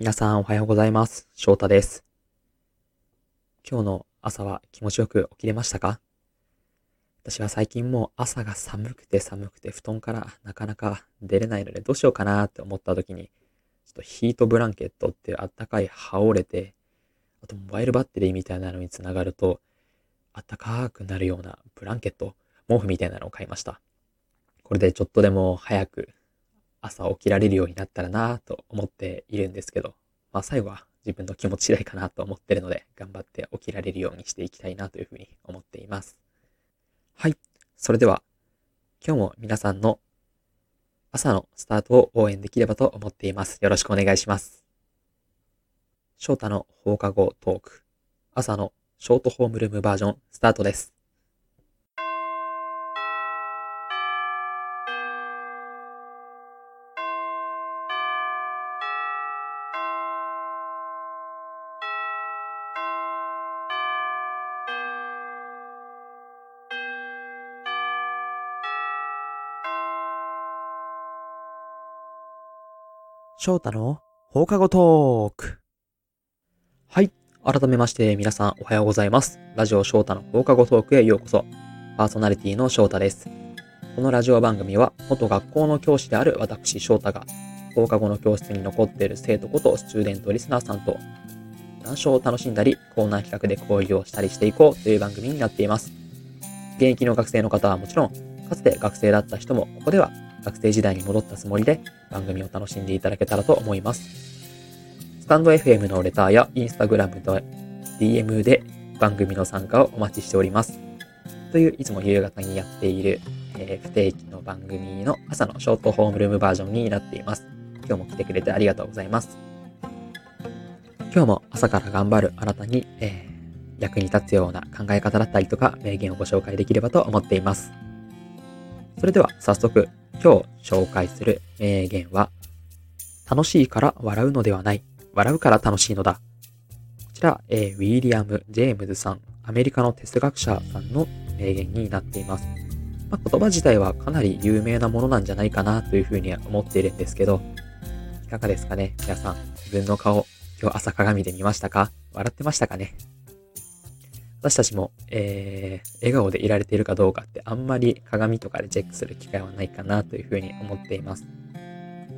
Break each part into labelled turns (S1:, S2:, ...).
S1: 皆さんおはようございます。翔太です。今日の朝は気持ちよく起きれましたか？私は最近もう朝が寒くて寒くて布団からなかなか出れないのでどうしようかなって思った時に、ちょっとヒートブランケットっていうあったかい羽織れて、あとモバイルバッテリーみたいなのにつながると、あったかくなるようなブランケット、毛布みたいなのを買いました。これでちょっとでも早く朝起きられるようになったらなと思っているんですけど、まあ最後は自分の気持ち次第かなと思ってるので、頑張って起きられるようにしていきたいなというふうに思っています。はい。それでは、今日も皆さんの朝のスタートを応援できればと思っています。よろしくお願いします。翔太の放課後トーク、朝のショートホームルームバージョンスタートです。翔太の放課後トーク。はい。改めまして皆さんおはようございます。ラジオ翔太の放課後トークへようこそ。パーソナリティの翔太です。このラジオ番組は元学校の教師である私翔太が放課後の教室に残っている生徒ことスチューデントリスナーさんと談笑を楽しんだりコーナー企画で交流をしたりしていこうという番組になっています。現役の学生の方はもちろん、かつて学生だった人もここでは学生時代に戻ったつもりで番組を楽しんでいただけたらと思います。スタンド FM のレターやインスタグラムの DM で番組の参加をお待ちしております。といういつも夕方にやっている、えー不定期の番組の朝のショートホームルームバージョンになっています。今日も来てくれてありがとうございます。今日も朝から頑張るあなたに、えー役に立つような考え方だったりとか名言をご紹介できればと思っています。それでは早速今日紹介する名言は楽しいから笑うのではない。笑うから楽しいのだ。こちら、えーウィリアム・ジェームズさん、アメリカの哲学者さんの名言になっています。まあ、言葉自体はかなり有名なものなんじゃないかなというふうには思っているんですけど、いかがですかね？皆さん、自分の顔、今日朝鏡で見ましたか？笑ってましたかね？私たちも、えー、笑顔でいられているかどうかってあんまり鏡とかでチェックする機会はないかなというふうに思っています。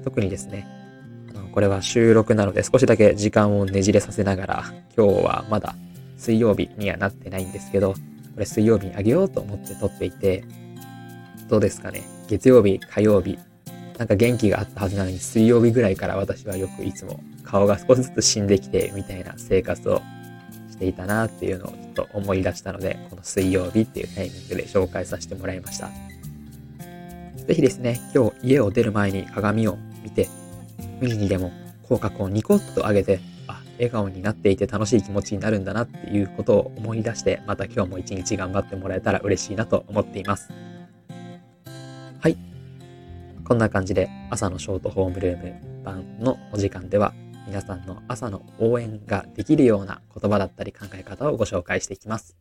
S1: 特にですね、あのこれは収録なので少しだけ時間をねじれさせながら、今日はまだ水曜日にはなってないんですけど、これ水曜日にあげようと思って撮っていて、どうですかね？月曜日、火曜日、なんか元気があったはずなのに水曜日ぐらいから私はよくいつも顔が少しずつ死んできてみたいな生活をしていたなっていうのをと思い出したので、この水曜日っていうタイミングで紹介させてもらいました。ぜひですね、今日家を出る前に鏡を見て、無理にでも口角をニコッと上げて、あ、笑顔になっていて楽しい気持ちになるんだなっていうことを思い出して、また今日も一日頑張ってもらえたら嬉しいなと思っています。はい。こんな感じで朝のショートホームルーム版のお時間では皆さんの朝の応援ができるような言葉だったり考え方をご紹介していきます。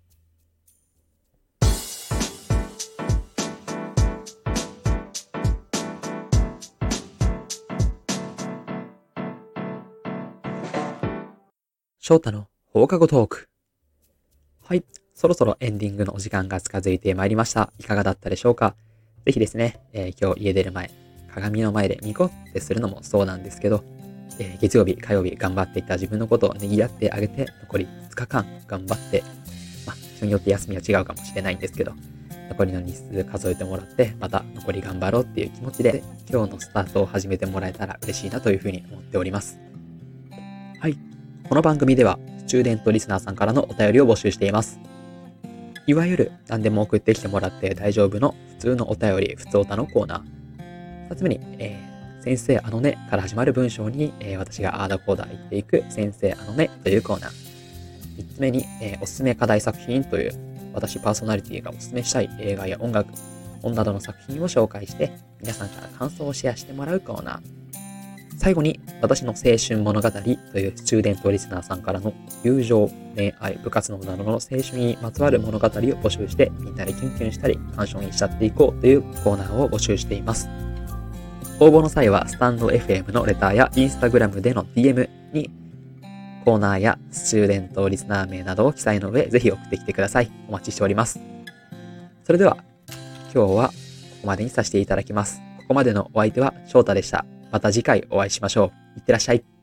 S1: 翔太の放課後トーク。はい。そろそろエンディングのお時間が近づいてまいりました。いかがだったでしょうか？ぜひですね、えー今日家出る前、鏡の前でニコってするのもそうなんですけど、えー月曜日、火曜日頑張っていた自分のことをねぎらってあげて、残り2日間頑張って、まあ、人によって休みは違うかもしれないんですけど、残りの日数数えてもらって、また残り頑張ろうっていう気持ちで、今日のスタートを始めてもらえたら嬉しいなというふうに思っております。はい。この番組では、スチューデントリスナーさんからのお便りを募集しています。いわゆる何でも送ってきてもらって大丈夫の普通のお便り、普通おたのコーナー。二つ目に、えー先生あのねから始まる文章に、えー私があーだこーだ言っていく先生あのねというコーナー。三つ目に、えーおすすめ課題作品という私パーソナリティがおすすめしたい映画や音楽、本などの作品を紹介して皆さんから感想をシェアしてもらうコーナー。最後に、私の青春物語というスチューデントリスナーさんからの友情、恋愛、部活動などの青春にまつわる物語を募集して、みんなでキュンキュンしたり、感傷にしちゃっていこうというコーナーを募集しています。応募の際は、スタンド FM のレターやインスタグラムでの DM、にコーナーやスチューデントリスナー名などを記載の上、ぜひ送ってきてください。お待ちしております。それでは、今日はここまでにさせていただきます。ここまでのお相手は翔太でした。また次回お会いしましょう。いってらっしゃい。